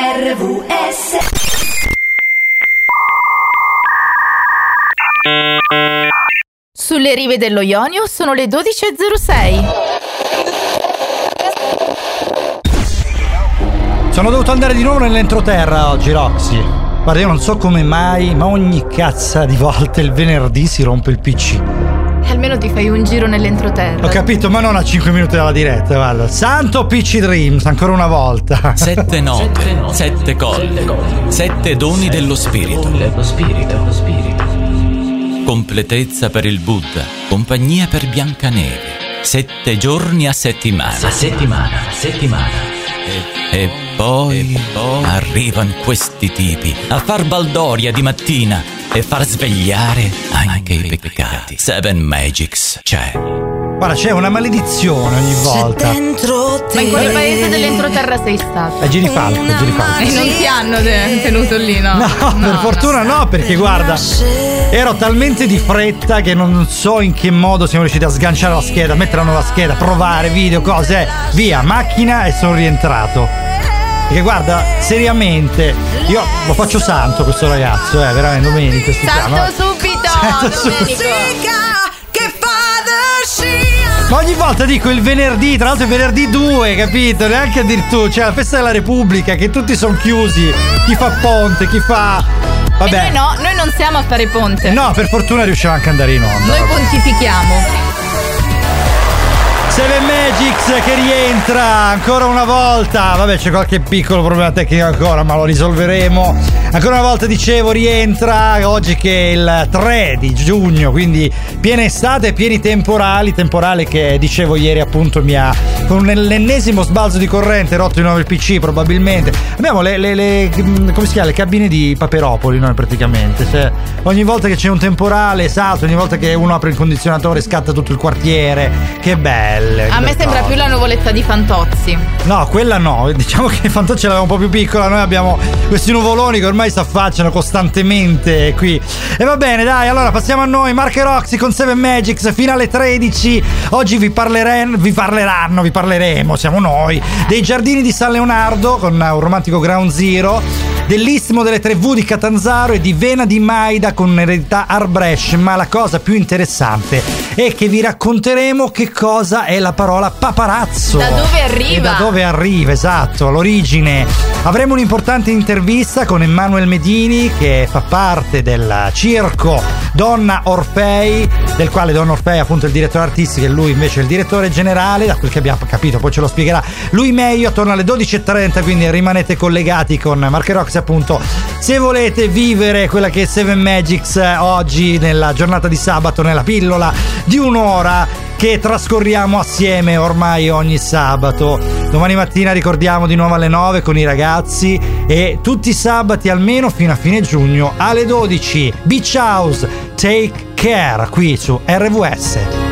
RVS Sulle rive dello Ionio sono le 12.06. Sono dovuto andare di nuovo nell'entroterra oggi, Roxy. Guarda, io non so come mai, ma ogni cazza di volta il venerdì si rompe il PC. E almeno ti fai un giro nell'entroterra. Ho capito, ma non a 5 minuti dalla diretta, guarda. Santo PC Dreams, ancora una volta. Sette note, sette colli, sette doni dello spirito. Completezza per il Buddha, compagnia per Biancaneve. Sette giorni a settimana. A settimana, a settimana. E poi, arrivano questi tipi a far baldoria di mattina e far svegliare anche i peccati. Seven Magics c'è. Guarda, c'è una maledizione ogni volta. Ma in quale paese dell'entroterra sei stato? È Girifalco, è Girifalco. E non ti hanno te- tenuto lì, no? No, per fortuna no, perché guarda, ero talmente di fretta che non so in che modo siamo riusciti a sganciare la scheda, mettere la nuova scheda, provare video, cose, eh, via, macchina e sono rientrato. Perché guarda, seriamente, io lo faccio santo questo ragazzo, eh, veramente, Domenico si chiama. Santo subito! Santo subito. Domenico. Ma ogni volta dico il venerdì, tra l'altro è venerdì 2, capito? Neanche addirittura, c'è la festa della Repubblica, che tutti sono chiusi, chi fa ponte, chi fa... E Vabbè. noi no, noi non siamo a fare ponte. No, per fortuna riusciamo anche ad andare in onda. Noi pontifichiamo. Seven Magics che rientra ancora una volta. Vabbè, c'è qualche piccolo problema tecnico ancora, ma lo risolveremo. Ancora una volta dicevo, rientra oggi che è il 3 di giugno, quindi piena estate, pieni temporali. Temporale che dicevo ieri appunto mi ha con l'ennesimo sbalzo di corrente rotto di nuovo il PC probabilmente. Abbiamo le, le- le- chiama? Le cabine di Paperopoli noi praticamente. Cioè, ogni volta che c'è un temporale, esatto, ogni volta che uno apre il condizionatore scatta tutto il quartiere. Che belle. A me sembra più la nuvoletta di Fantozzi. No, quella no. Diciamo che Fantocci l'aveva un po' più piccola. Noi abbiamo questi nuvoloni che ormai si affacciano costantemente qui. E va bene, dai. Allora passiamo a noi. Mark e Roxy con Seven Magics, finale 13. Oggi vi, parleren- vi parleranno, vi parleremo, siamo noi, dei giardini di San Leonardo con un romantico Ground Zero. Dell'istmo delle 3V di Catanzaro e di Vena di Maida con un'eredità Arbresh, ma la cosa più interessante è che vi racconteremo che cosa è la parola paparazzo. Da dove arriva? E da dove arriva, esatto, l'origine. Avremo un'importante intervista con Emanuel Medini che fa parte del circo Donna Orfei, del quale Donna Orfei è appunto il direttore artistico e lui invece è il direttore generale, da quel che abbiamo capito, poi ce lo spiegherà lui meglio attorno alle 12.30, quindi rimanete collegati con Marco Rox appunto. Se volete vivere quella che è Seven Magics eh, oggi nella giornata di sabato, nella pillola di un'ora che trascorriamo assieme ormai ogni sabato. Domani mattina ricordiamo di nuovo alle 9 con i ragazzi e tutti i sabati almeno fino a fine giugno alle 12. Beach House, take care qui su RVS.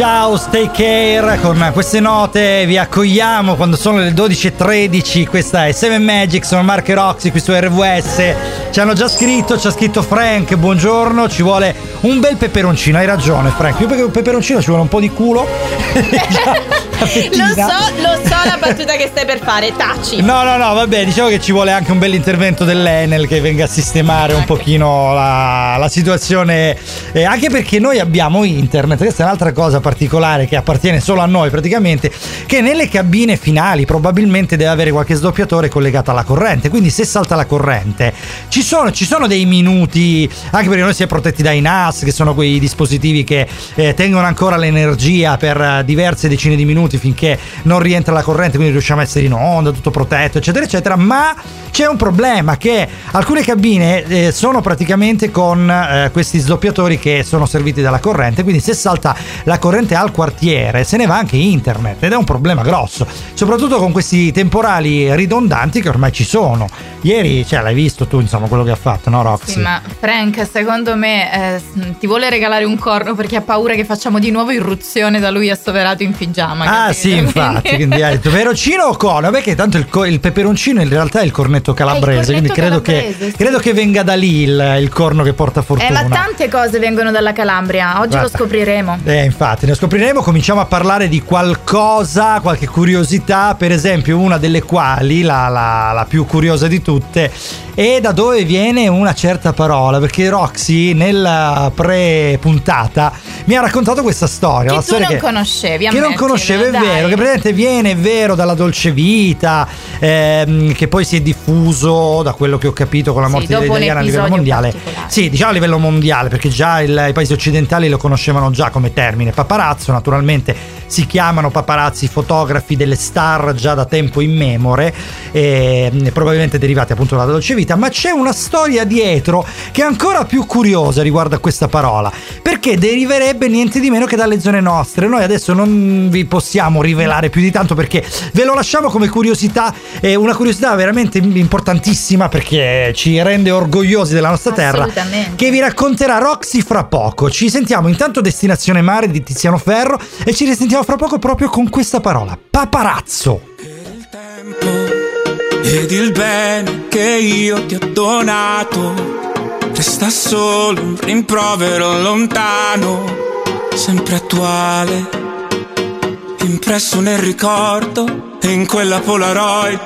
House, Take Care, con queste note vi accogliamo quando sono le 12.13, questa è Seven Magic, sono Mark e Roxy qui su RWS, ci hanno già scritto, ci ha scritto Frank, buongiorno, ci vuole un bel peperoncino, hai ragione Frank, più che un peperoncino ci vuole un po' di culo. lo so, lo so la battuta che stai per fare, taci. No, no, no, vabbè, diciamo che ci vuole anche un bel intervento dell'Enel che venga a sistemare un pochino la, la situazione, eh, anche perché noi abbiamo internet, questa è un'altra cosa particolare che appartiene solo a noi praticamente, che nelle cabine finali probabilmente deve avere qualche sdoppiatore collegato alla corrente, quindi se salta la corrente ci sono, ci sono dei minuti, anche perché noi si è protetti dai NAS, che sono quei dispositivi che eh, tengono ancora l'energia per eh, diverse decine di minuti finché non rientra la corrente, quindi riusciamo a essere in onda, tutto protetto, eccetera, eccetera, ma c'è un problema che alcune cabine eh, sono praticamente con eh, questi sdoppiatori che sono serviti dalla corrente, quindi se salta la corrente al quartiere se ne va anche internet ed è un problema grosso, soprattutto con questi temporali ridondanti che ormai ci sono. Ieri, cioè, l'hai visto tu, insomma, quello che ha fatto, no, Roxy? Sì, ma Frank, secondo me eh, ti vuole regalare un corno perché ha paura che facciamo di nuovo irruzione da lui assoverato in pigiama. Ah, capito? sì, infatti, quindi hai detto peperoncino o corno? Beh, che tanto il, co- il peperoncino in realtà è il cornetto calabrese, il quindi credo, cornetto che, calabrese, sì. credo che venga da lì il, il corno che porta Eh, fortuna. ma tante cose vengono dalla Calabria, oggi Guarda. lo scopriremo. Eh, infatti, ne scopriremo, cominciamo a parlare di qualcosa, qualche curiosità, per esempio una delle quali, la, la- la più curiosa di tutte, è da dove viene una certa parola, perché Roxy nella pre-puntata mi ha raccontato questa storia. Che la tu storia non che, conoscevi, che non conoscevo, è dai. vero, che praticamente viene, è vero, dalla dolce vita, ehm, che poi si è diffuso, da quello che ho capito, con la Sì, morte un dell'italiana a livello mondiale. Sì, diciamo a livello mondiale, perché già il- i paesi occidentali lo conoscevano già come termine paparazzo, naturalmente si chiamano paparazzi fotografi delle star già da tempo immemore, e, mh, probabilmente derivati appunto dalla dolce vita, ma c'è una storia dietro che è ancora più curiosa riguardo a questa parola, perché deriverebbe niente di meno che dalle zone nostre. Noi adesso non vi possiamo rivelare più di tanto perché ve lo lasciamo come curiosità, è una curiosità veramente importantissima perché ci rende orgogliosi della nostra terra che vi racconterà Roxy fra poco. Ci sentiamo intanto Destinazione Mare di Tiziano Ferro e ci risentiamo fra poco proprio con questa parola, paparazzo. Ed il bene che io ti ho donato resta solo un rimprovero lontano, sempre attuale, impresso nel ricordo e in quella Polaroid.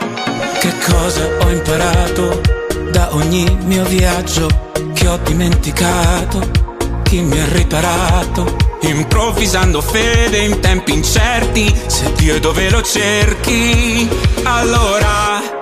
Che cosa ho imparato da ogni mio viaggio che ho dimenticato? Chi mi ha riparato? Improvvisando fede in tempi incerti, se Dio dove lo cerchi, allora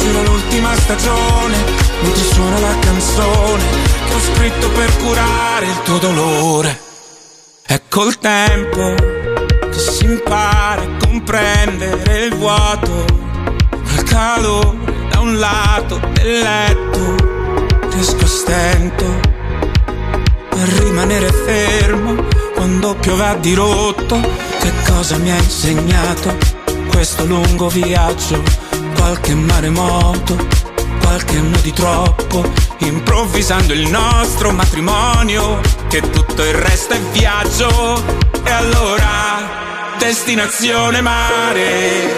Giuro l'ultima stagione. Mentre suona la canzone che ho scritto per curare il tuo dolore. È col tempo che si impara a comprendere il vuoto. Quel calore da un lato del letto. Riesco a stento a rimanere fermo quando piove a dirotto. Che cosa mi ha insegnato questo lungo viaggio? Qualche maremoto, qualche anno di troppo, improvvisando il nostro matrimonio, che tutto il resto è viaggio. E allora, destinazione mare.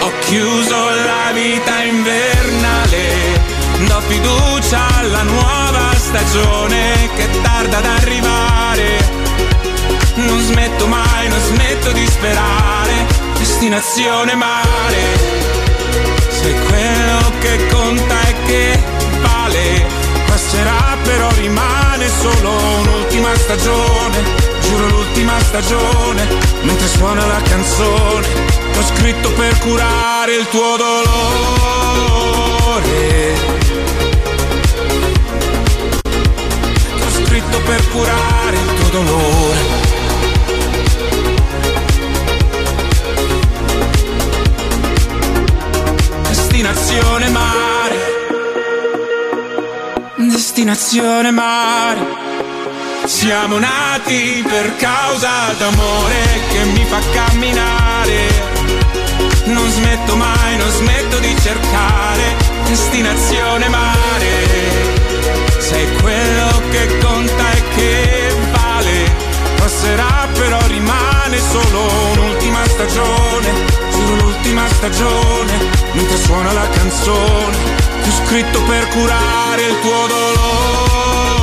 Ho chiuso la vita invernale, do fiducia alla nuova stagione che tarda ad arrivare. Non smetto mai, non smetto di sperare, destinazione mare. Sei quello che conta e che vale, passerà però rimane solo un'ultima stagione, giuro l'ultima stagione, mentre suona la canzone, che ho scritto per curare il tuo dolore. Che ho scritto per curare il tuo dolore. Destinazione mare. Destinazione mare. Siamo nati per causa d'amore che mi fa camminare. Non smetto mai, non smetto di cercare. Destinazione mare. Sei quello che mentre suona la canzone. Ho scritto per curare il tuo dolore.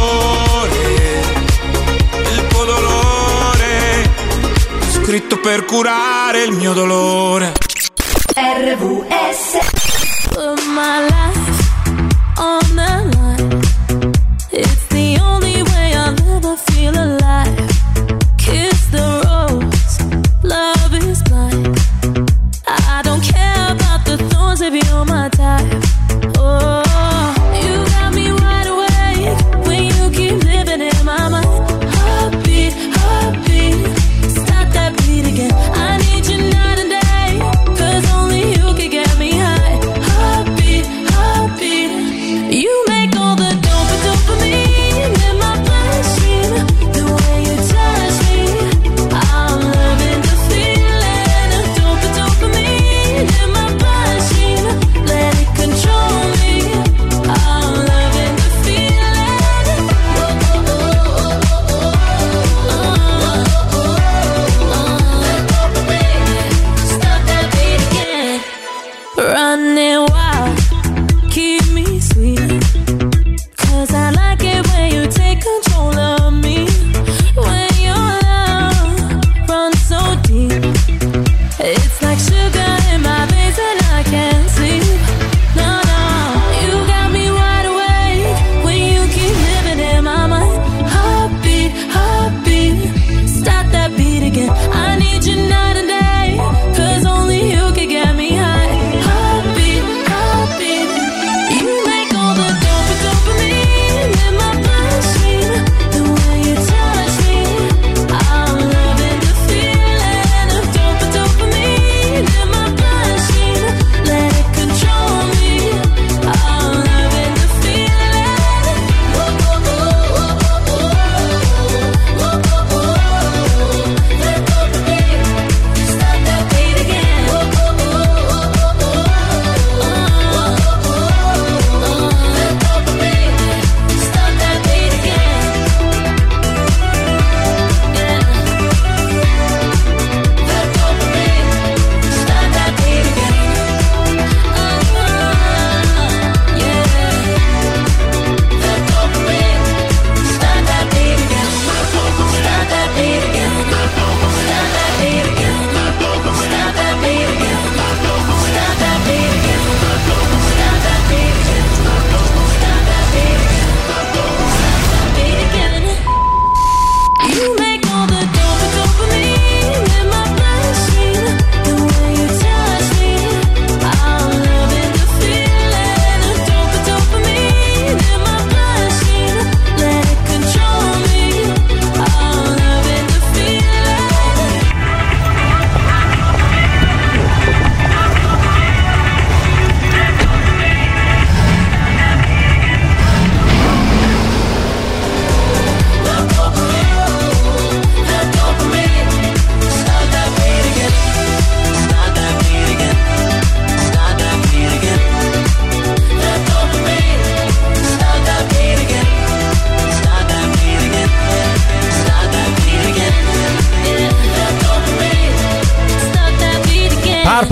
Il tuo dolore. Ho scritto per curare il mio dolore. RVS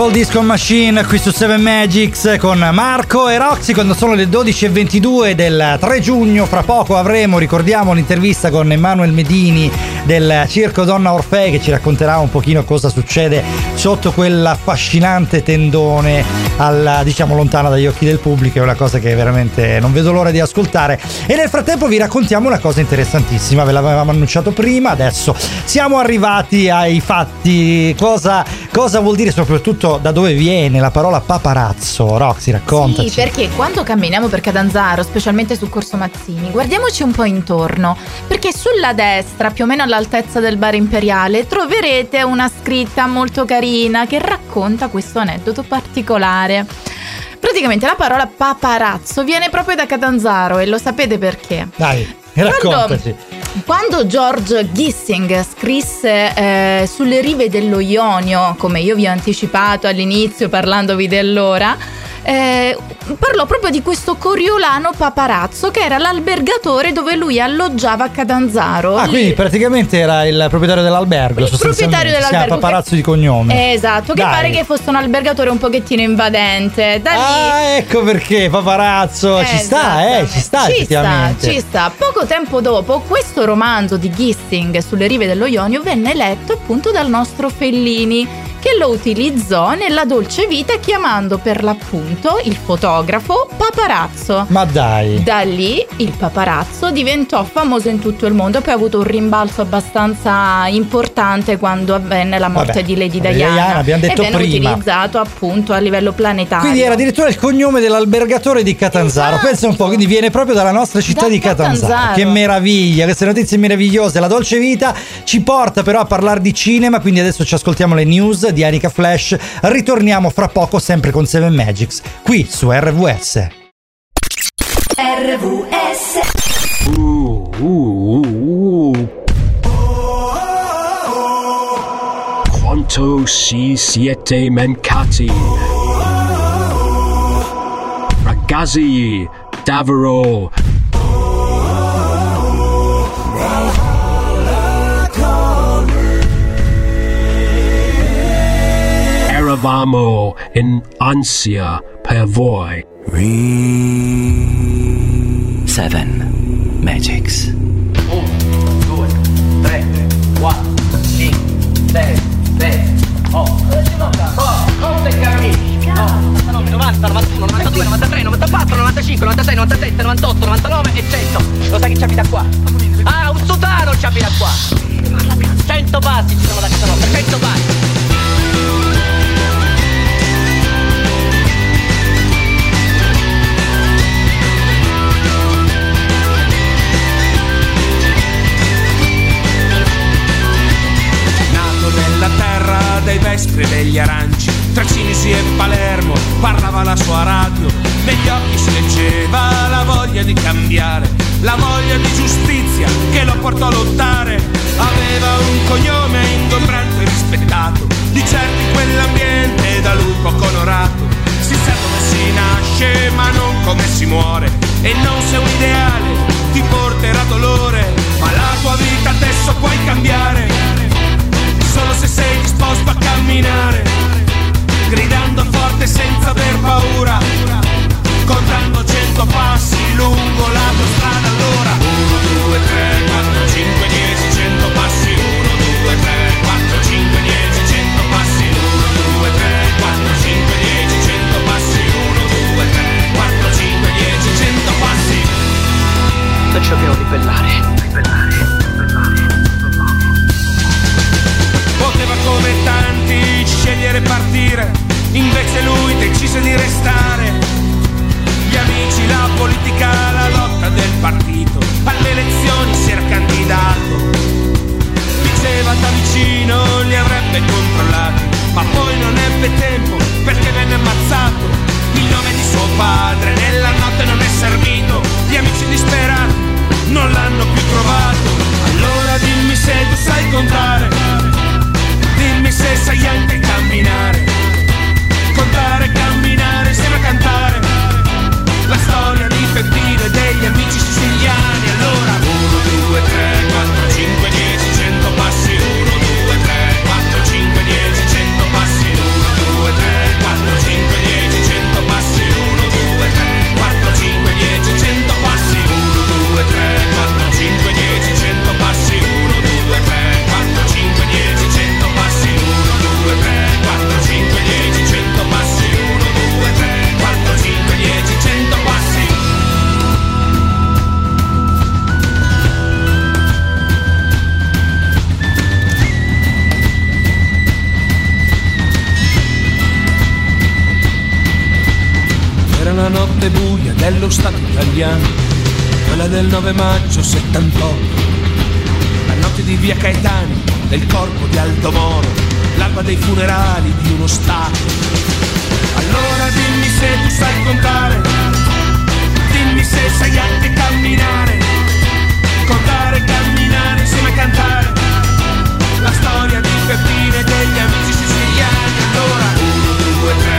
Purple Disco Machine qui su 7 Magics con Marco e Roxy quando sono le 12.22 del 3 giugno. Fra poco avremo, ricordiamo, l'intervista con Emanuele Medini del Circo Donna Orfei che ci racconterà un pochino cosa succede sotto quell'affascinante tendone alla, diciamo lontana dagli occhi del pubblico. È una cosa che veramente non vedo l'ora di ascoltare. E nel frattempo vi raccontiamo una cosa interessantissima. Ve l'avevamo annunciato prima, adesso siamo arrivati ai fatti. Cosa, cosa vuol dire soprattutto da dove viene la parola paparazzo? Roxy, raccontaci. Sì, perché quando camminiamo per Catanzaro, specialmente su Corso Mazzini, guardiamoci un po' intorno, perché sulla destra, più o meno all'altezza del bar imperiale, troverete una scritta molto carina che racconta questo aneddoto particolare. praticamente la parola paparazzo viene proprio da Catanzaro e lo sapete perché? Dai, raccontaci. Quando George Gissing scrisse eh, sulle rive dello Ionio, come io vi ho anticipato all'inizio parlandovi dell'ora, eh, parlò proprio di questo coriolano paparazzo che era l'albergatore dove lui alloggiava a Catanzaro. Ah, quindi praticamente era il proprietario dell'albergo. il proprietario Si chiama dell'albergo paparazzo che- di cognome. Esatto, che Dai. pare che fosse un albergatore un pochettino invadente. Da lì Ah, ecco perché, paparazzo. ci sta, eh, ci sta ci effettivamente. sta, ci sta. Poco tempo dopo, questo romanzo di Gissing sulle rive dello Ionio venne letto appunto dal nostro Fellini, che lo utilizzò nella dolce vita chiamando per l'appunto il fotografo paparazzo. Ma dai. Da lì il paparazzo diventò famoso in tutto il mondo, poi ha avuto un rimbalzo abbastanza importante quando avvenne la morte Vabbè, di Lady Lady Diana, Diana, abbiamo detto e venne prima. utilizzato appunto a livello planetario. Quindi era addirittura il cognome dell'albergatore di Catanzaro. Esatto. Pensa un po', quindi viene proprio dalla nostra città Da di Catanzaro. Catanzaro. Che meraviglia, queste notizie meravigliose. La dolce vita ci porta però a parlare di cinema, quindi adesso ci ascoltiamo le news di Anica Flash. Ritorniamo fra poco sempre con Seven Magics qui su RVS. RVS Quanto si siete mancati? Ragazzi, davvero. Eravamo in ansia per voi. Seven Magics. 2, 3, 4, 5, 6, 7, 8, 9, cammini. 90, 91, 92, 93, 94, 95, 96, 97, 98, 99 e 100. Lo sai chi ci abita qua? Ah, un sudano ci abita qua. 100 passi ci sono da casa nostra, 100 passi. Dei vespri e degli aranci, tra Cinisi e Palermo parlava la sua radio, negli occhi si leggeva la voglia di cambiare, la voglia di giustizia che lo portò a lottare. Aveva un cognome ingombrante e rispettato, di certo in quell'ambiente da lui poco onorato. Si sa dove si nasce ma non come si muore, e non se un ideale ti porterà dolore, ma la tua vita adesso puoi cambiare solo se sei disposto a camminare, gridando forte senza aver paura, contando cento passi lungo la tua strada allora. 1, 2, 3, 4, 5, 10, La notte buia dello Stato italiano, quella del 9 maggio 78. La notte di via Caetani, del corpo di Aldo Moro, l'alba dei funerali di uno Stato. Allora dimmi se tu sai contare, dimmi se sai anche camminare, contare, camminare insieme a cantare, la storia di Peppino e degli amici siciliani. Allora, 1, 2, 3,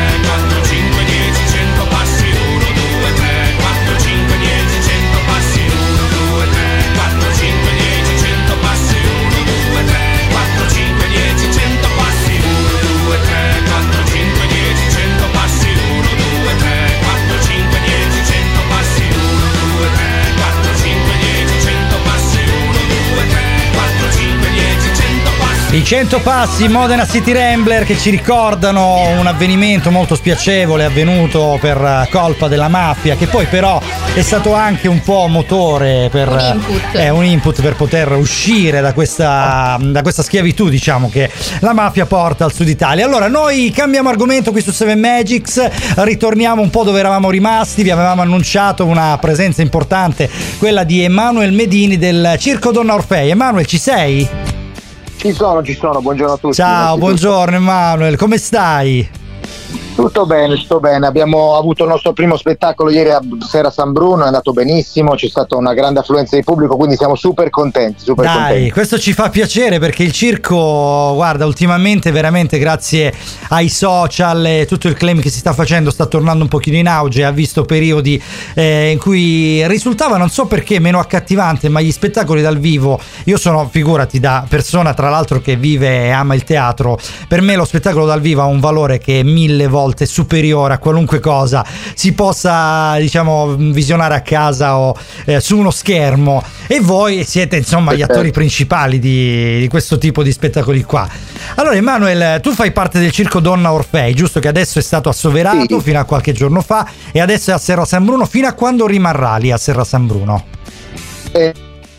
I 100 passi Modena City Rambler che ci ricordano un avvenimento molto spiacevole avvenuto per colpa della mafia, che poi però è stato anche un po' motore per Un input. eh, un input per poter uscire da questa, da questa schiavitù, diciamo, che la mafia porta al sud Italia. Allora, noi cambiamo argomento qui su Seven Magics, ritorniamo un po' dove eravamo rimasti, vi avevamo annunciato una presenza importante, quella di Emanuel Medini del Circo Donna Orfei. Emanuel, ci sei? Ci sono, ci sono, buongiorno a tutti. Ciao, buongiorno Emanuel, come stai? Tutto bene, tutto bene. Abbiamo avuto il nostro primo spettacolo ieri a Sera San Bruno, è andato benissimo, c'è stata una grande affluenza di pubblico, quindi siamo super contenti, super Dai, contenti. questo ci fa piacere perché il circo, guarda, ultimamente veramente grazie ai social e tutto il claim che si sta facendo sta tornando un pochino in auge, ha visto periodi eh, in cui risultava non so perché meno accattivante, ma gli spettacoli dal vivo, io sono, figurati, da persona tra l'altro che vive e ama il teatro, per me lo spettacolo dal vivo ha un valore che è mille volte superiore a qualunque cosa si possa, diciamo, visionare a casa o eh, su uno schermo e voi siete insomma gli attori principali di, di questo tipo di spettacoli qua. Allora Emanuel, tu fai parte del Circo Donna Orfei, giusto che adesso è stato assoverato Sì. fino a qualche giorno fa e adesso è a Serra San Bruno, fino a quando rimarrà lì a Serra San Bruno? Eh,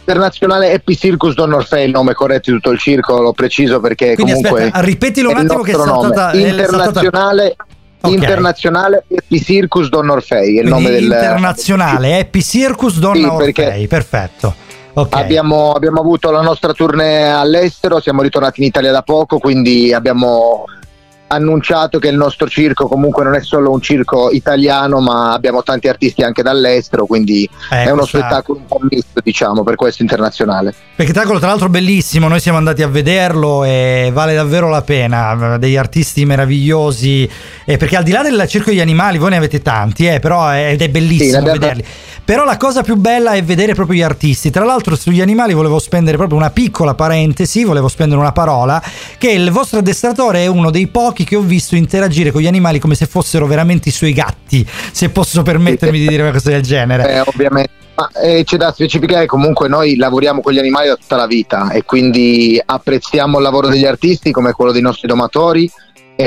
Internazionale Happy Circus Don Orfei, il nome corretto di tutto il circo, lo preciso perché Quindi comunque aspetta, ripetilo un è attimo che è nome. saltata- è saltata- Internazionale, Ok. internazionale Happy Circus Don Orfei, è il Quindi nome del internazionale, Happy Circus Donna Sì, Orfei, perfetto. Ok. Abbiamo, abbiamo avuto la nostra tournée all'estero, siamo ritornati in Italia da poco, quindi abbiamo annunciato che il nostro circo comunque non è solo un circo italiano, ma abbiamo tanti artisti anche dall'estero, quindi Eh, è uno questa- spettacolo un po' misto, diciamo, per questo internazionale. Spettacolo tra l'altro bellissimo, noi siamo andati a vederlo e vale davvero la pena, degli artisti meravigliosi, eh, perché al di là del circo degli animali voi ne avete tanti, eh, però è, ed è Sì, bellissimo abbiamo- vederli. Però la cosa più bella è vedere proprio gli artisti. Tra l'altro sugli animali volevo spendere proprio una piccola parentesi, volevo spendere una parola, che il vostro addestratore è uno dei pochi che ho visto interagire con gli animali come se fossero veramente i suoi gatti, se posso permettermi di dire una cosa del genere. Eh, ovviamente. Ma eh, c'è da specificare comunque noi lavoriamo con gli animali da tutta la vita e quindi apprezziamo il lavoro degli artisti come quello dei nostri domatori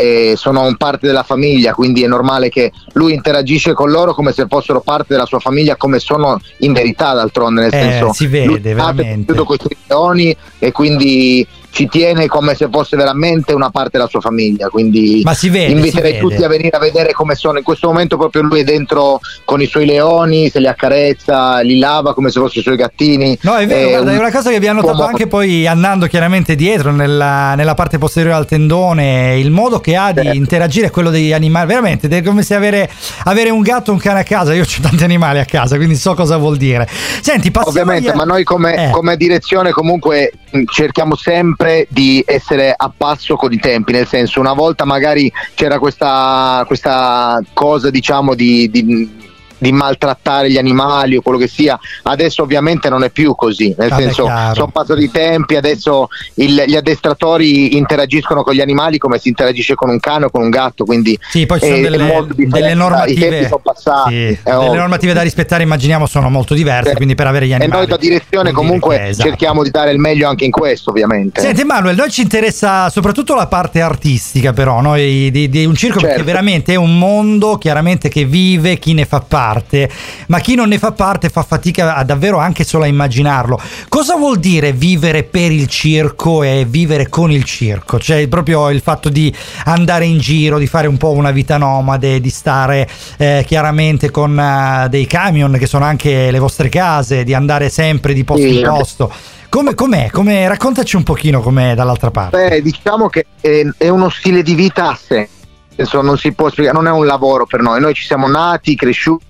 e sono un parte della famiglia, quindi è normale che lui interagisce con loro come se fossero parte della sua famiglia, come sono in verità d'altronde, nel Eh, senso si vede, ha veramente. con i leoni e quindi ci tiene come se fosse veramente una parte della sua famiglia, quindi Ma si vede, inviterei si tutti vede. a venire a vedere come sono. In questo momento proprio lui è dentro con i suoi leoni, se li accarezza, li lava come se fossero i suoi gattini. No, è vero, È guarda, è un una cosa che abbiamo notato uomo- anche poi andando chiaramente dietro nella, nella parte posteriore al tendone, il modo che ha di Certo. interagire è quello degli animali, veramente, è come se avere, avere un gatto o un cane a casa, io ho tanti animali a casa, quindi so cosa vuol dire. Senti, passiamo Ovviamente, agli- ma noi come, Eh. come direzione comunque mh, cerchiamo sempre di essere a passo con i tempi, nel senso una volta magari c'era questa, questa cosa diciamo di, di- di maltrattare gli animali o quello che sia, adesso ovviamente non è più così, nel Vabbè, senso sono passati i tempi, adesso il- gli addestratori interagiscono con gli animali come si interagisce con un cane o con un gatto, quindi Sì, poi ci sono delle, delle normative, passati, sì, è delle normative da rispettare, immaginiamo, sono molto diverse, Eh, quindi per avere gli E animali. noi da direzione dire comunque che- esatto. cerchiamo di dare il meglio anche in questo, ovviamente. Senti Emanuele, noi ci interessa soprattutto la parte artistica però, noi di, di un circo perché Certo. veramente è un mondo chiaramente che vive chi ne fa parte, ma chi non ne fa parte fa fatica a davvero anche solo a immaginarlo. Cosa vuol dire vivere per il circo e vivere con il circo? Cioè proprio il fatto di andare in giro, di fare un po' una vita nomade, di stare eh, chiaramente con eh, dei camion che sono anche le vostre case, di andare sempre di posto Sì, in posto. Come, com'è? Come- raccontaci un pochino com'è dall'altra parte. Beh, diciamo che è, è uno stile di vita a sé, non si può spiegare, non è un lavoro per noi, noi ci siamo nati, cresciuti,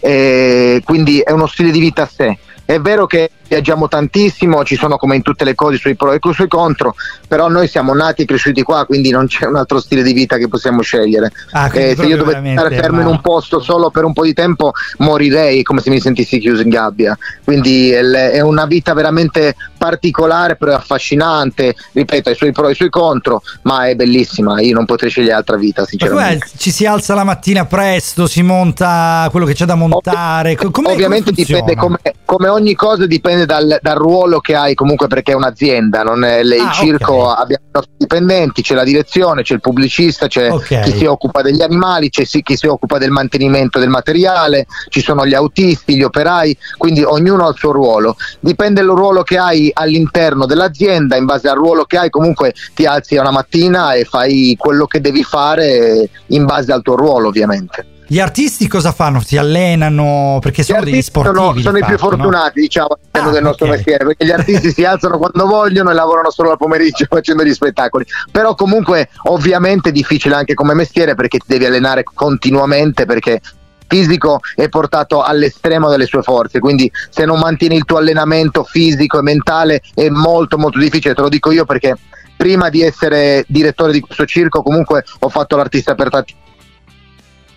eh, quindi è uno stile di vita a sé. È vero che viaggiamo tantissimo, ci sono come in tutte le cose sui pro e sui contro, però noi siamo nati e cresciuti qua, quindi non c'è un altro stile di vita che possiamo scegliere. Ah, Eh, se io dovessi stare fermo in ma- un posto solo per un po' di tempo morirei come se mi sentissi chiuso in gabbia. Quindi è, una vita veramente particolare, però affascinante, ripeto, i suoi pro e i suoi contro, ma è bellissima, io non potrei scegliere altra vita, sinceramente. com'è? ci si alza la mattina presto, si monta quello che c'è da montare. co- com'è- Ovviamente come dipende come, come ogni cosa dipende dal, dal ruolo che hai comunque perché è un'azienda, non è il Ah, circo ok. abbiamo i nostri dipendenti, c'è la direzione, c'è il pubblicista, c'è Ok. chi si occupa degli animali, c'è chi si occupa del mantenimento del materiale, ci sono gli autisti, gli operai, quindi ognuno ha il suo ruolo. Dipende dal ruolo che hai all'interno dell'azienda, in base al ruolo che hai comunque ti alzi una mattina e fai quello che devi fare in base al tuo ruolo ovviamente. Gli artisti cosa fanno? Si allenano perché sono Gli degli sportivi. sono, sono i più fatto, no? fortunati, diciamo, all'interno Ah, del nostro mestiere, perché gli artisti si alzano quando vogliono e lavorano solo al pomeriggio facendo gli spettacoli. Però comunque ovviamente è difficile anche come mestiere perché ti devi allenare continuamente perché fisico è portato all'estremo delle sue forze, quindi se non mantieni il tuo allenamento fisico e mentale è molto molto difficile, te lo dico io perché prima di essere direttore di questo circo comunque ho fatto l'artista per tanti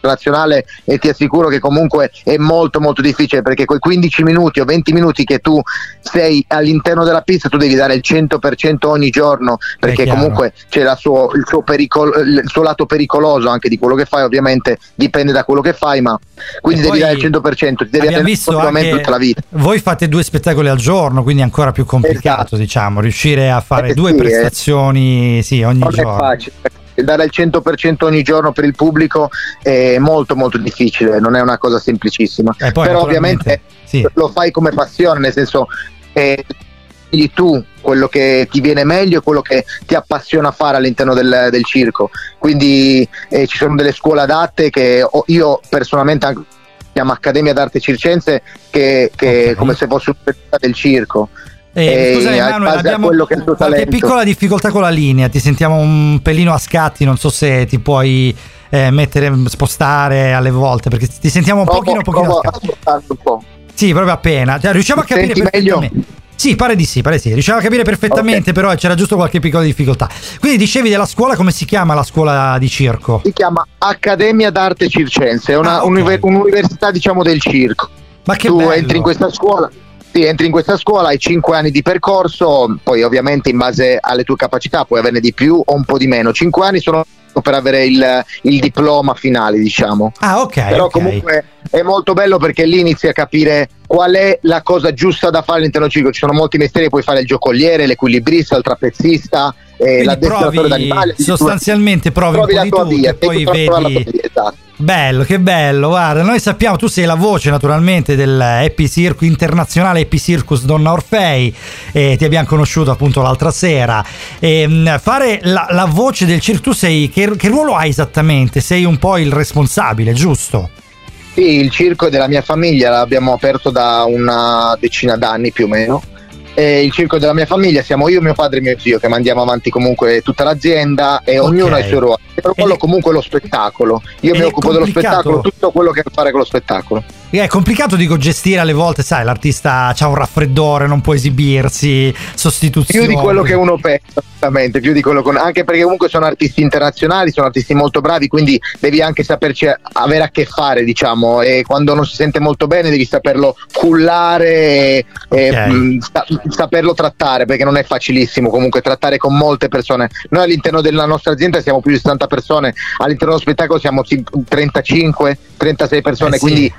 nazionale e ti assicuro che comunque è molto molto difficile perché quei 15 minuti o 20 minuti che tu sei all'interno della pista tu devi dare il 100% ogni giorno perché comunque c'è la suo- il, suo pericolo- il suo lato pericoloso anche di quello che fai ovviamente dipende da quello che fai ma quindi E devi dare il 100% ti devi allenare visto tutta la vita voi fate due spettacoli al giorno, quindi è ancora più complicato, diciamo, riuscire a fare Eh, due sì, eh. prestazioni sì, ogni non è giorno. facile dare il 100% ogni giorno per il pubblico è molto molto difficile non è una cosa semplicissima E poi, però ovviamente sì. lo fai come passione, nel senso eh, scegli tu quello che ti viene meglio e quello che ti appassiona fare all'interno del, del circo. Quindi eh, ci sono delle scuole adatte che ho- io personalmente anche chiamo Accademia d'Arte Circense che, che Ok. come se fosse un'università del circo. Eh, E scusami, abbiamo qualche talento. piccola difficoltà con la linea, ti sentiamo un pelino a scatti, non so se ti puoi eh, mettere, spostare alle volte, perché ti sentiamo un pochino, pochino a scatti. un po'. Sì, proprio appena. Cioè, riusciamo a capire senti meglio? perfettamente. Sì, pare di sì, pare di sì. Riusciamo a capire perfettamente, però c'era giusto qualche piccola difficoltà. Quindi dicevi della scuola, come si chiama la scuola di circo? Si chiama Accademia d'Arte Circense, è una Ah, ok. univer- un'università diciamo del circo. Ma che tu bello. entri in questa scuola. Sì, entri in questa scuola, hai 5 anni di percorso, poi ovviamente in base alle tue capacità puoi averne di più o un po' di meno. 5 anni sono per avere il, il diploma finale, diciamo. Ah, ok. Però ok. comunque è molto bello perché lì inizi a capire qual è la cosa giusta da fare all'interno del circo. Ci sono molti mestieri, puoi fare il giocoliere, l'equilibrista, il trapezzista, eh, provi, d'animali. sostanzialmente provi, po' la tua via, e poi trovare la tua vedi... via, esatto. Bello, che bello, guarda, noi sappiamo, tu sei la voce naturalmente del Happy Circus internazionale Happy Circus Donna Orfei, e ti abbiamo conosciuto appunto l'altra sera. E, mh, fare la, la voce del circo, tu sei, che, che ruolo hai esattamente? Sei un po' il responsabile, giusto? Sì, il circo della mia famiglia, l'abbiamo aperto da una decina d'anni più o meno. E il circo della mia famiglia siamo io, mio padre e mio zio che mandiamo avanti comunque tutta l'azienda e Ok. ognuno ha il suo ruolo. Il mio ruolo Ed è- comunque è lo spettacolo. Io mi occupo dello spettacolo, tutto quello che ha a che fare con lo spettacolo. È complicato, dico, gestire alle volte, sai, l'artista ha un raffreddore, non può esibirsi, sostituzioni. Più di quello che uno pensa, assolutamente, più di quello uno- anche perché comunque sono artisti internazionali, sono artisti molto bravi, quindi devi anche saperci avere a che fare, diciamo, e quando non si sente molto bene devi saperlo cullare e, e, mh, sa- saperlo trattare, perché non è facilissimo comunque trattare con molte persone. Noi all'interno della nostra azienda siamo più di 70 persone, all'interno dello spettacolo siamo sì, 35, 36 persone, Eh sì, quindi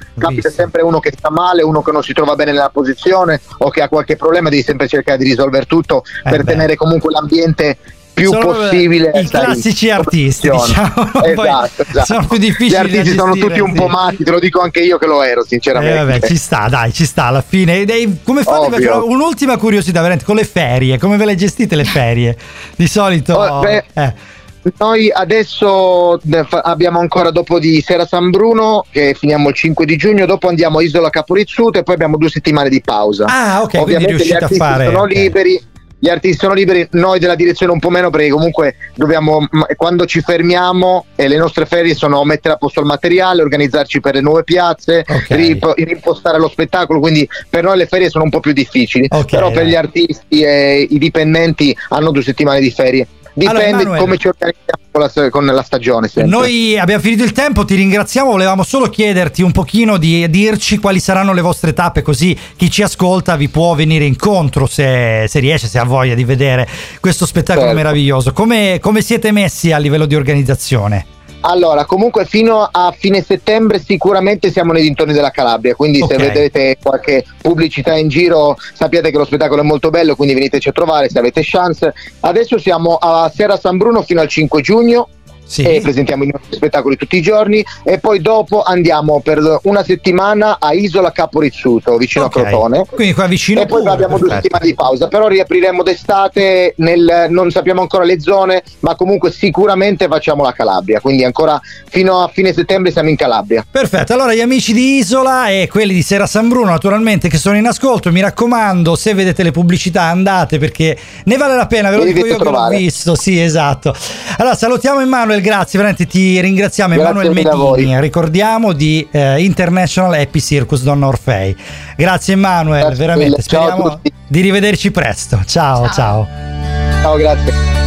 visto. sempre uno che sta male, uno che non si trova bene nella posizione o che ha qualche problema, devi sempre cercare di risolvere tutto Eh per beh. tenere comunque l'ambiente più Sono possibile i classici artisti, diciamo. Esatto, esatto. sono più difficili Gli artisti sono tutti un po' matti, te lo dico anche io che lo ero, Eh, sinceramente. vabbè, ci sta, dai, ci sta alla fine. È- come fate? Un'ultima curiosità, veramente, con le ferie, come ve le gestite le ferie? Di solito... Oh, beh, eh, Noi adesso eh, abbiamo ancora dopo di Sera San Bruno, che finiamo il 5 di giugno, dopo andiamo a Isola Caporizzuto e poi abbiamo due settimane di pausa. Ah, ok, quindi Ovviamente gli riuscite a artisti fare... sono ok. liberi, gli artisti sono liberi, noi della direzione un po' meno perché comunque dobbiamo, quando ci fermiamo e le nostre ferie sono mettere a posto il materiale, organizzarci per le nuove piazze, Ok. rip- rimpostare lo spettacolo, quindi per noi le ferie sono un po' più difficili, Ok, però per gli artisti e i dipendenti hanno due settimane di ferie. Allora, Dipende Emanuele. come ci organizziamo con la, con la stagione. sempre. Noi abbiamo finito il tempo, ti ringraziamo, volevamo solo chiederti un pochino di dirci quali saranno le vostre tappe così chi ci ascolta vi può venire incontro se, se riesce, se ha voglia di vedere questo spettacolo Certo. meraviglioso. Come, come siete messi a livello di organizzazione? Allora, comunque fino a fine settembre sicuramente siamo nei dintorni della Calabria, quindi Ok. se vedete qualche pubblicità in giro sappiate che lo spettacolo è molto bello, quindi veniteci a trovare se avete chance. Adesso siamo a Serra San Bruno fino al 5 giugno. Sì. E presentiamo i nostri spettacoli tutti i giorni e poi dopo andiamo per una settimana a Isola Capo Rizzuto vicino Ok. a Crotone Quindi qua vicino e poi pure, abbiamo due perfetto. settimane di pausa però riapriremo d'estate nel, non sappiamo ancora le zone ma comunque sicuramente facciamo la Calabria quindi ancora fino a fine settembre siamo in Calabria Perfetto, allora gli amici di Isola e quelli di Sera San Bruno naturalmente che sono in ascolto, mi raccomando se vedete le pubblicità andate perché ne vale la pena, ve lo dico io che l'ho visto, sì esatto. Allora salutiamo Emanuele, grazie, veramente ti ringraziamo Grazie Emanuele. Medini, ricordiamo di eh, International Happy Circus Donna Orfei. Grazie Emanuele, veramente, ciao speriamo di rivederci presto. Ciao, ciao. ciao grazie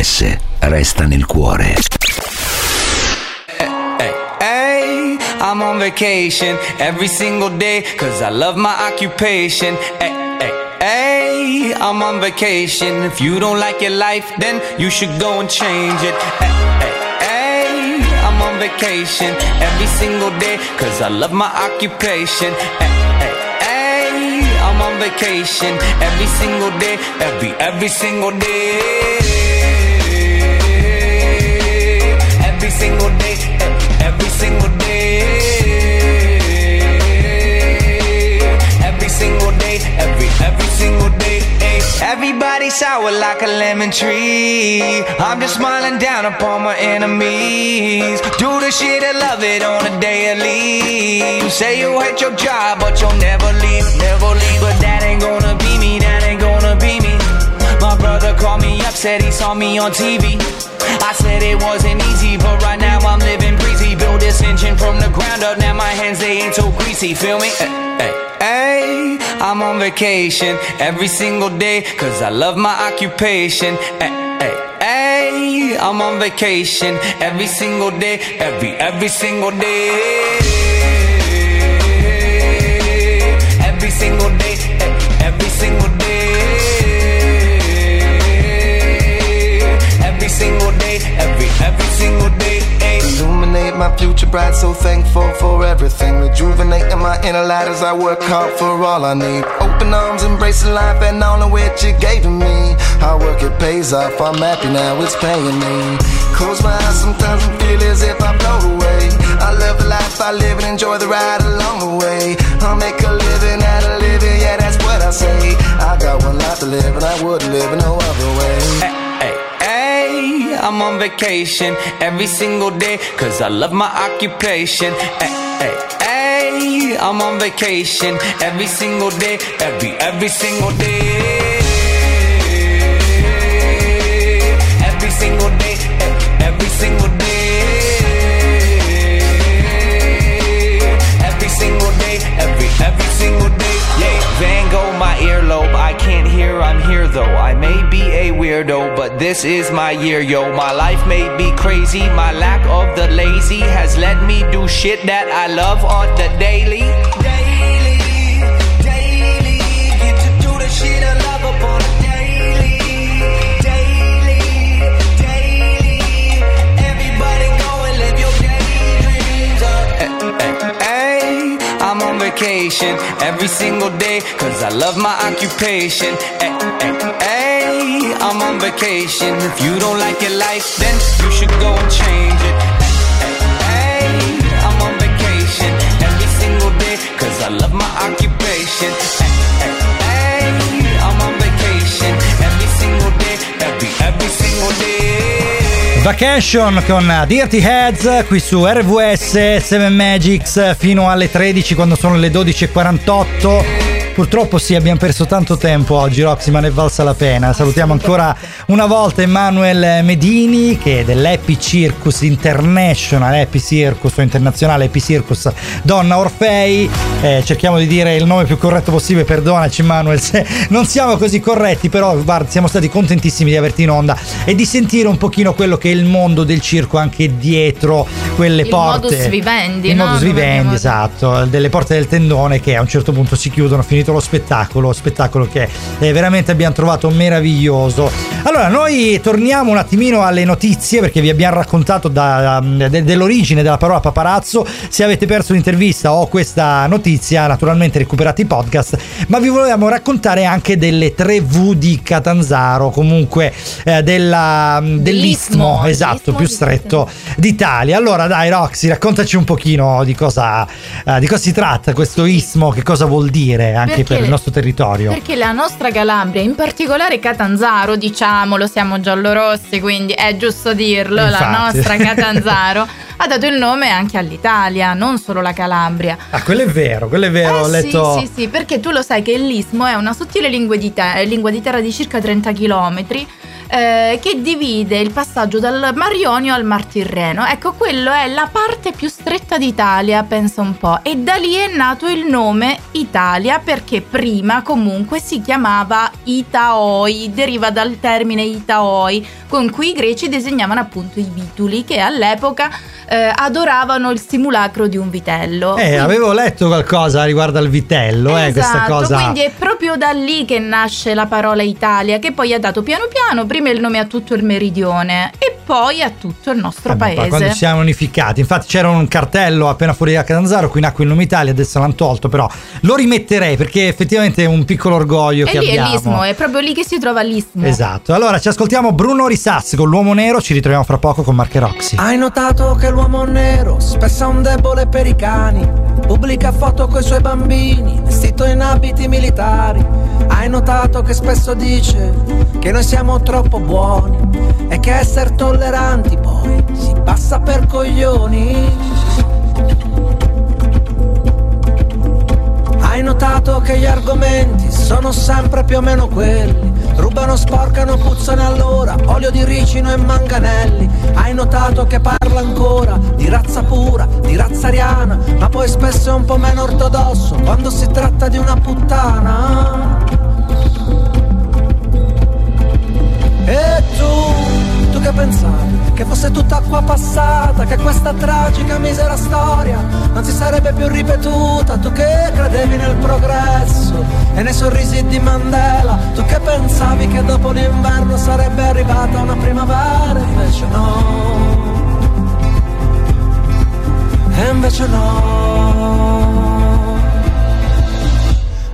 RVS resta nel cuore. Eh, eh, hey, I'm on vacation every single day cause I love my occupation. Hey, hey, hey, I'm on vacation. If you don't like your life, then you should go and change it. Hey, hey, I'm on vacation every single day cause I love my occupation. Hey, I'm on vacation every single day, every, every single day. Single day, every single day. Every single day, every every single day. Everybody sour like a lemon tree. I'm just smiling down upon my enemies. Do the shit I love it on a daily. You say you hate your job, but you'll never leave, never leave. But that ain't gonna be me, that ain't gonna be me. My brother called me up, said he saw me on TV. I said it wasn't easy, but right now I'm living breezy. Build this engine from the ground up, now my hands they ain't so greasy. Feel me? Hey, hey, hey, I'm on vacation every single day, cause I love my occupation. Hey, hey, hey, I'm on vacation every single day, every, every single day. Every single day, single day, every, every single day. eh. Illuminate my future bright, so thankful for everything. Rejuvenating my inner light as I work hard for all I need. Open arms, embracing life and all of which you gave me. Hard work, it pays off. I'm happy now, it's paying me. Close my eyes sometimes I feel as if I float away. I love the life I live and enjoy the ride along the way. I'll make a living out of living, yeah, that's what I say. I got one life to live and I wouldn't live no other way. I'm on vacation every single day, cause I love my occupation. Hey, hey, hey, I'm on vacation every single day, every, every single day. Every single day, eh, every single day. Every single day, every, every single day. Yeah, Van Gogh, my earlobe. Can't hear, I'm here though. I may be a weirdo, but this is my year, yo. My life may be crazy. My lack of the lazy has let me do shit that I love on the. Daily, vacation every single day, cause I love my occupation. Hey, hey, hey, I'm on vacation. If you don't like your life, then you should go and change it. Hey, I'm on vacation every single day, cause I love my occupation. Hey, I'm on vacation every single day, every, every single day. Vacation con Dirty Heads qui su RVS 7 Magics fino alle 13 quando sono le 12.48. Purtroppo sì, abbiamo perso tanto tempo oggi, Roxy, ma ne è valsa la pena. Salutiamo ancora una volta Emanuel Medini che è dell'Happy Circus International, Happy Circus o internazionale Happy Circus Donna Orfei. Eh, cerchiamo di dire il nome più corretto possibile, perdonaci Emanuel se non siamo così corretti, però guarda, siamo stati contentissimi di averti in onda e di sentire un pochino quello che è il mondo del circo anche dietro quelle Il porte. modus vivendi, Il no? modus vivendi, esatto, delle porte del tendone che a un certo punto si chiudono, finito lo spettacolo, spettacolo che eh, veramente abbiamo trovato meraviglioso. Allora, noi torniamo un attimino alle notizie perché vi abbiamo raccontato da- de- dell'origine della parola paparazzo. Se avete perso l'intervista o questa notizia, naturalmente recuperate i podcast, ma vi volevamo raccontare anche delle 3V di Catanzaro, comunque eh, della- dell'istmo, esatto, più stretto d'Italia. Allora, dai, Roxy, raccontaci un pochino di cosa, eh, di cosa si tratta questo istmo, che cosa vuol dire anche Perché- per il nostro territorio. Perché la nostra Calabria, in particolare Catanzaro, diciamolo, siamo giallorossi, quindi è giusto dirlo, la Infatti. nostra Catanzaro ha dato il nome anche all'Italia, non solo la Calabria. Ah, quello è vero, quello è vero, ho Eh, letto... Sì, sì, sì, perché tu lo sai che l'Istmo è una sottile lingua di, te- lingua di terra di circa 30 km eh, che divide il passaggio dal Mar Ionio al Mar Tirreno. Ecco, quello è la parte più stretta d'Italia, pensa un po'. E da lì è nato il nome Italia perché prima comunque si chiamava Itaoi, deriva dal termine Itaoi, con cui i greci disegnavano appunto i bituli che all'epoca eh, adoravano il simulacro di un vitello. Eh, avevo letto qualcosa riguardo al vitello, eh, questa Esatto, cosa. quindi è proprio da lì che nasce la parola Italia, che poi ha dato piano piano prima il nome a tutto il meridione e poi a tutto il nostro Vabbè, poi paese. quando siamo unificati, infatti c'era un cartello appena fuori da Catanzaro, qui nacque il nome Italia, adesso l'hanno tolto, però lo rimetterei perché effettivamente è un piccolo orgoglio E che lì è abbiamo. l'istmo, è proprio lì che si trova l'istmo. Esatto, allora ci ascoltiamo Bruno Risassi con l'uomo nero, ci ritroviamo fra poco con Marche Roxy. Hai notato che l'uomo nero spesso è un debole per i cani? Pubblica foto coi suoi bambini, vestito in abiti militari. Hai notato che spesso dice che noi siamo troppo buoni e che essere tolleranti poi si passa per coglioni. Hai notato che gli argomenti sono sempre più o meno quelli. Rubano, sporcano, puzzano allora, olio di ricino e manganelli. Hai notato che parla ancora di razza pura, di razza ariana, ma poi spesso è un po' meno ortodosso quando si tratta di una puttana. E tu, tu che pensavi? Che fosse tutta acqua passata, che questa tragica misera storia non si sarebbe più ripetuta, tu che credevi nel progresso e nei sorrisi di Mandela, tu che pensavi che dopo l'inverno sarebbe arrivata una primavera, invece no. E invece no.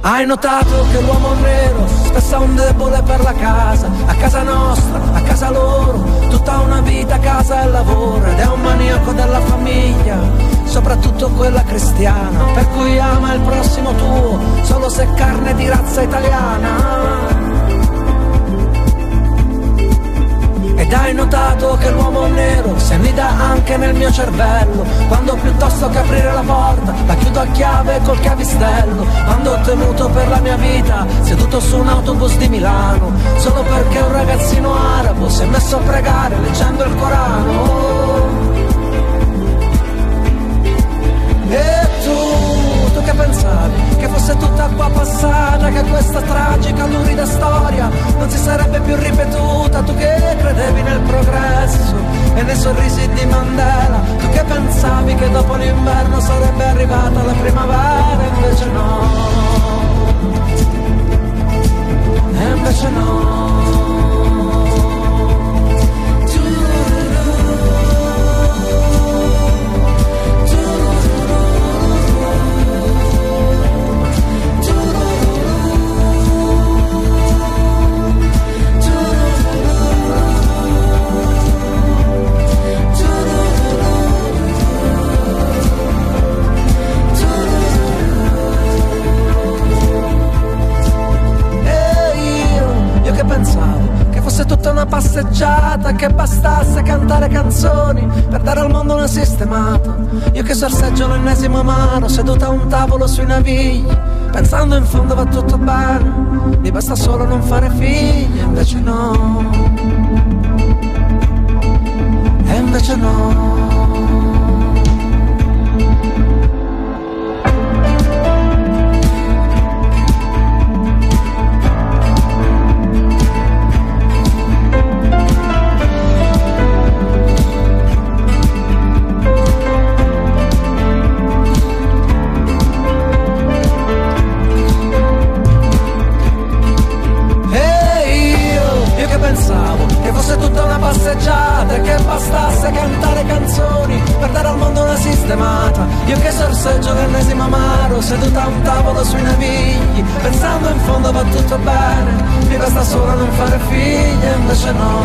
Hai notato che l'uomo nero è un debole per la casa, a casa nostra, a casa loro, tutta una vita casa e lavoro ed è un maniaco della famiglia, soprattutto quella cristiana, per cui ama il prossimo tuo, solo se è carne di razza italiana. Ed hai notato che l'uomo nero si annida anche nel mio cervello Quando piuttosto che aprire la porta la chiudo a chiave col chiavistello Quando ho tenuto per la mia vita seduto su un autobus di Milano Solo perché un ragazzino arabo si è messo a pregare leggendo il Corano E tu, tu che pensavi? Che fosse tutta acqua passata, che questa tragica, storia non si sarebbe più ripetuta. Tu che credevi nel progresso e nei sorrisi di Mandela. Tu che pensavi che dopo l'inverno sarebbe arrivata la primavera, invece no. E invece no. Tutta una passeggiata, che bastasse cantare canzoni per dare al mondo una sistemata. Io che sorseggio l'ennesimo amaro, seduta a un tavolo sui navigli, pensando in fondo va tutto bene, mi basta solo non fare figli, invece no. E invece no. Fosse tutta una passeggiata e che bastasse cantare canzoni per dare al mondo una sistemata. Io che sorseggio l'ennesimo amaro, seduta a un tavolo sui navigli, pensando in fondo va tutto bene, mi basta solo non fare figli, e invece no.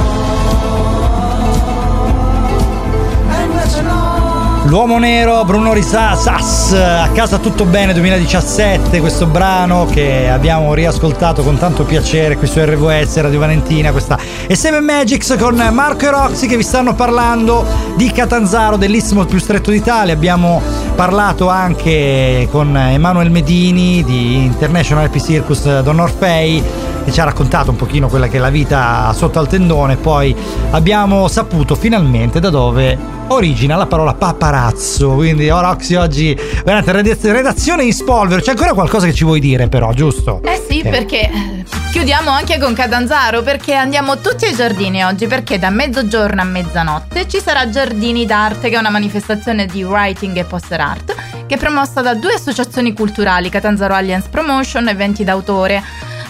E invece no. L'uomo nero, Bruno Risa, Sass, a casa tutto bene 2017, questo brano che abbiamo riascoltato con tanto piacere qui su RVS, Radio Valentina, questa e Seven Magics con Marco e Roxy che vi stanno parlando di Catanzaro, dell'istmo più stretto d'Italia, abbiamo parlato anche con Emanuele Medini di International Happy Circus Don Orfei che ci ha raccontato un pochino quella che è la vita sotto al tendone. Poi abbiamo saputo finalmente da dove origina la parola paparazzo. Quindi, oh Roxy, oggi veramente redaz- redazione in spolvero. C'è ancora qualcosa che ci vuoi dire, però, giusto? Eh sì, perché eh, chiudiamo anche con Catanzaro perché andiamo tutti ai giardini oggi perché da mezzogiorno a mezzanotte ci sarà Giardini d'Arte che è una manifestazione di writing e poster art che è promossa da due associazioni culturali, Catanzaro Alliance Promotion e Eventi d'autore.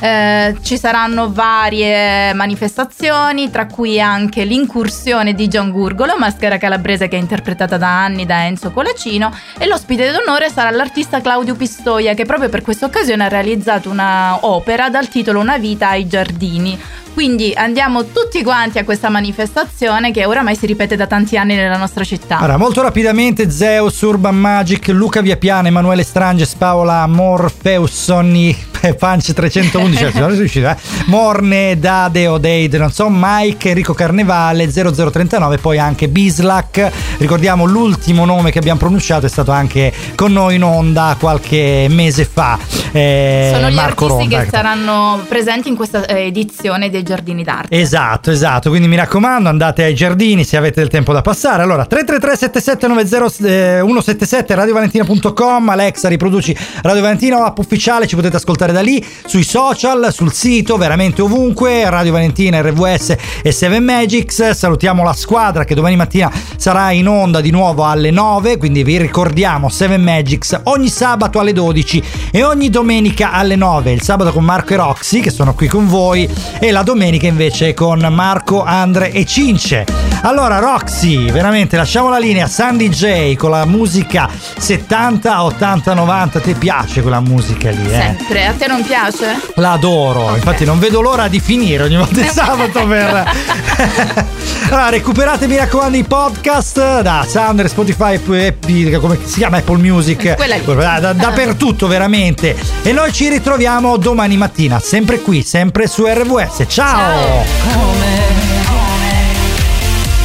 Eh, ci saranno varie manifestazioni, tra cui anche l'incursione di John Gurgolo, maschera calabrese che è interpretata da anni da Enzo Colacino, e l'ospite d'onore sarà l'artista Claudio Pistoia, che proprio per questa occasione ha realizzato un'opera dal titolo Una vita ai giardini. Quindi andiamo tutti quanti a questa manifestazione che oramai si ripete da tanti anni nella nostra città. Allora, molto rapidamente Zeus, Urban Magic, Luca Viapiana, Emanuele Stranges, Paola Morpheus, Sonny Punch 311, sono riuscito, eh? Morne, Dade, Odeide, non so, Mike, Enrico Carnevale, 0039, poi anche Bislack. Ricordiamo l'ultimo nome che abbiamo pronunciato è stato anche con noi in onda qualche mese fa. Eh, Sono gli Marco artisti Ronda. che saranno presenti in questa eh, edizione dei Giardini d'Arte. Esatto, esatto. Quindi mi raccomando, andate ai giardini se avete del tempo da passare. Allora, 333 7790 177 radiovalentina.com. Alexa, riproduci Radio Valentina, app ufficiale, ci potete ascoltare da lì, sui social, sul sito, veramente ovunque. Radio Valentina, RVS e 7 Magics. Salutiamo la squadra che domani mattina sarà in onda di nuovo alle 9. Quindi vi ricordiamo 7 Magics ogni sabato alle 12 e ogni domenica alle 9. Il sabato con Marco e Roxy che sono qui con voi e la domenica invece con Marco, Andre e Cince. Allora Roxy, veramente lasciamo la linea Sandy J con la musica 70, 80, 90. Ti piace quella musica lì, eh? Sempre, a te non piace? La adoro, infatti non vedo l'ora di finire ogni volta il sabato per... allora recuperate mi raccomando i podcast da Sounder, Spotify, Apple, come si chiama Apple Music, Quella lì. Da- da- dappertutto veramente. E noi ci ritroviamo domani mattina, sempre qui, sempre su RVS. Ciao.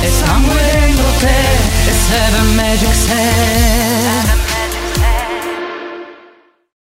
It's somewhere in your head. It's heaven magic set.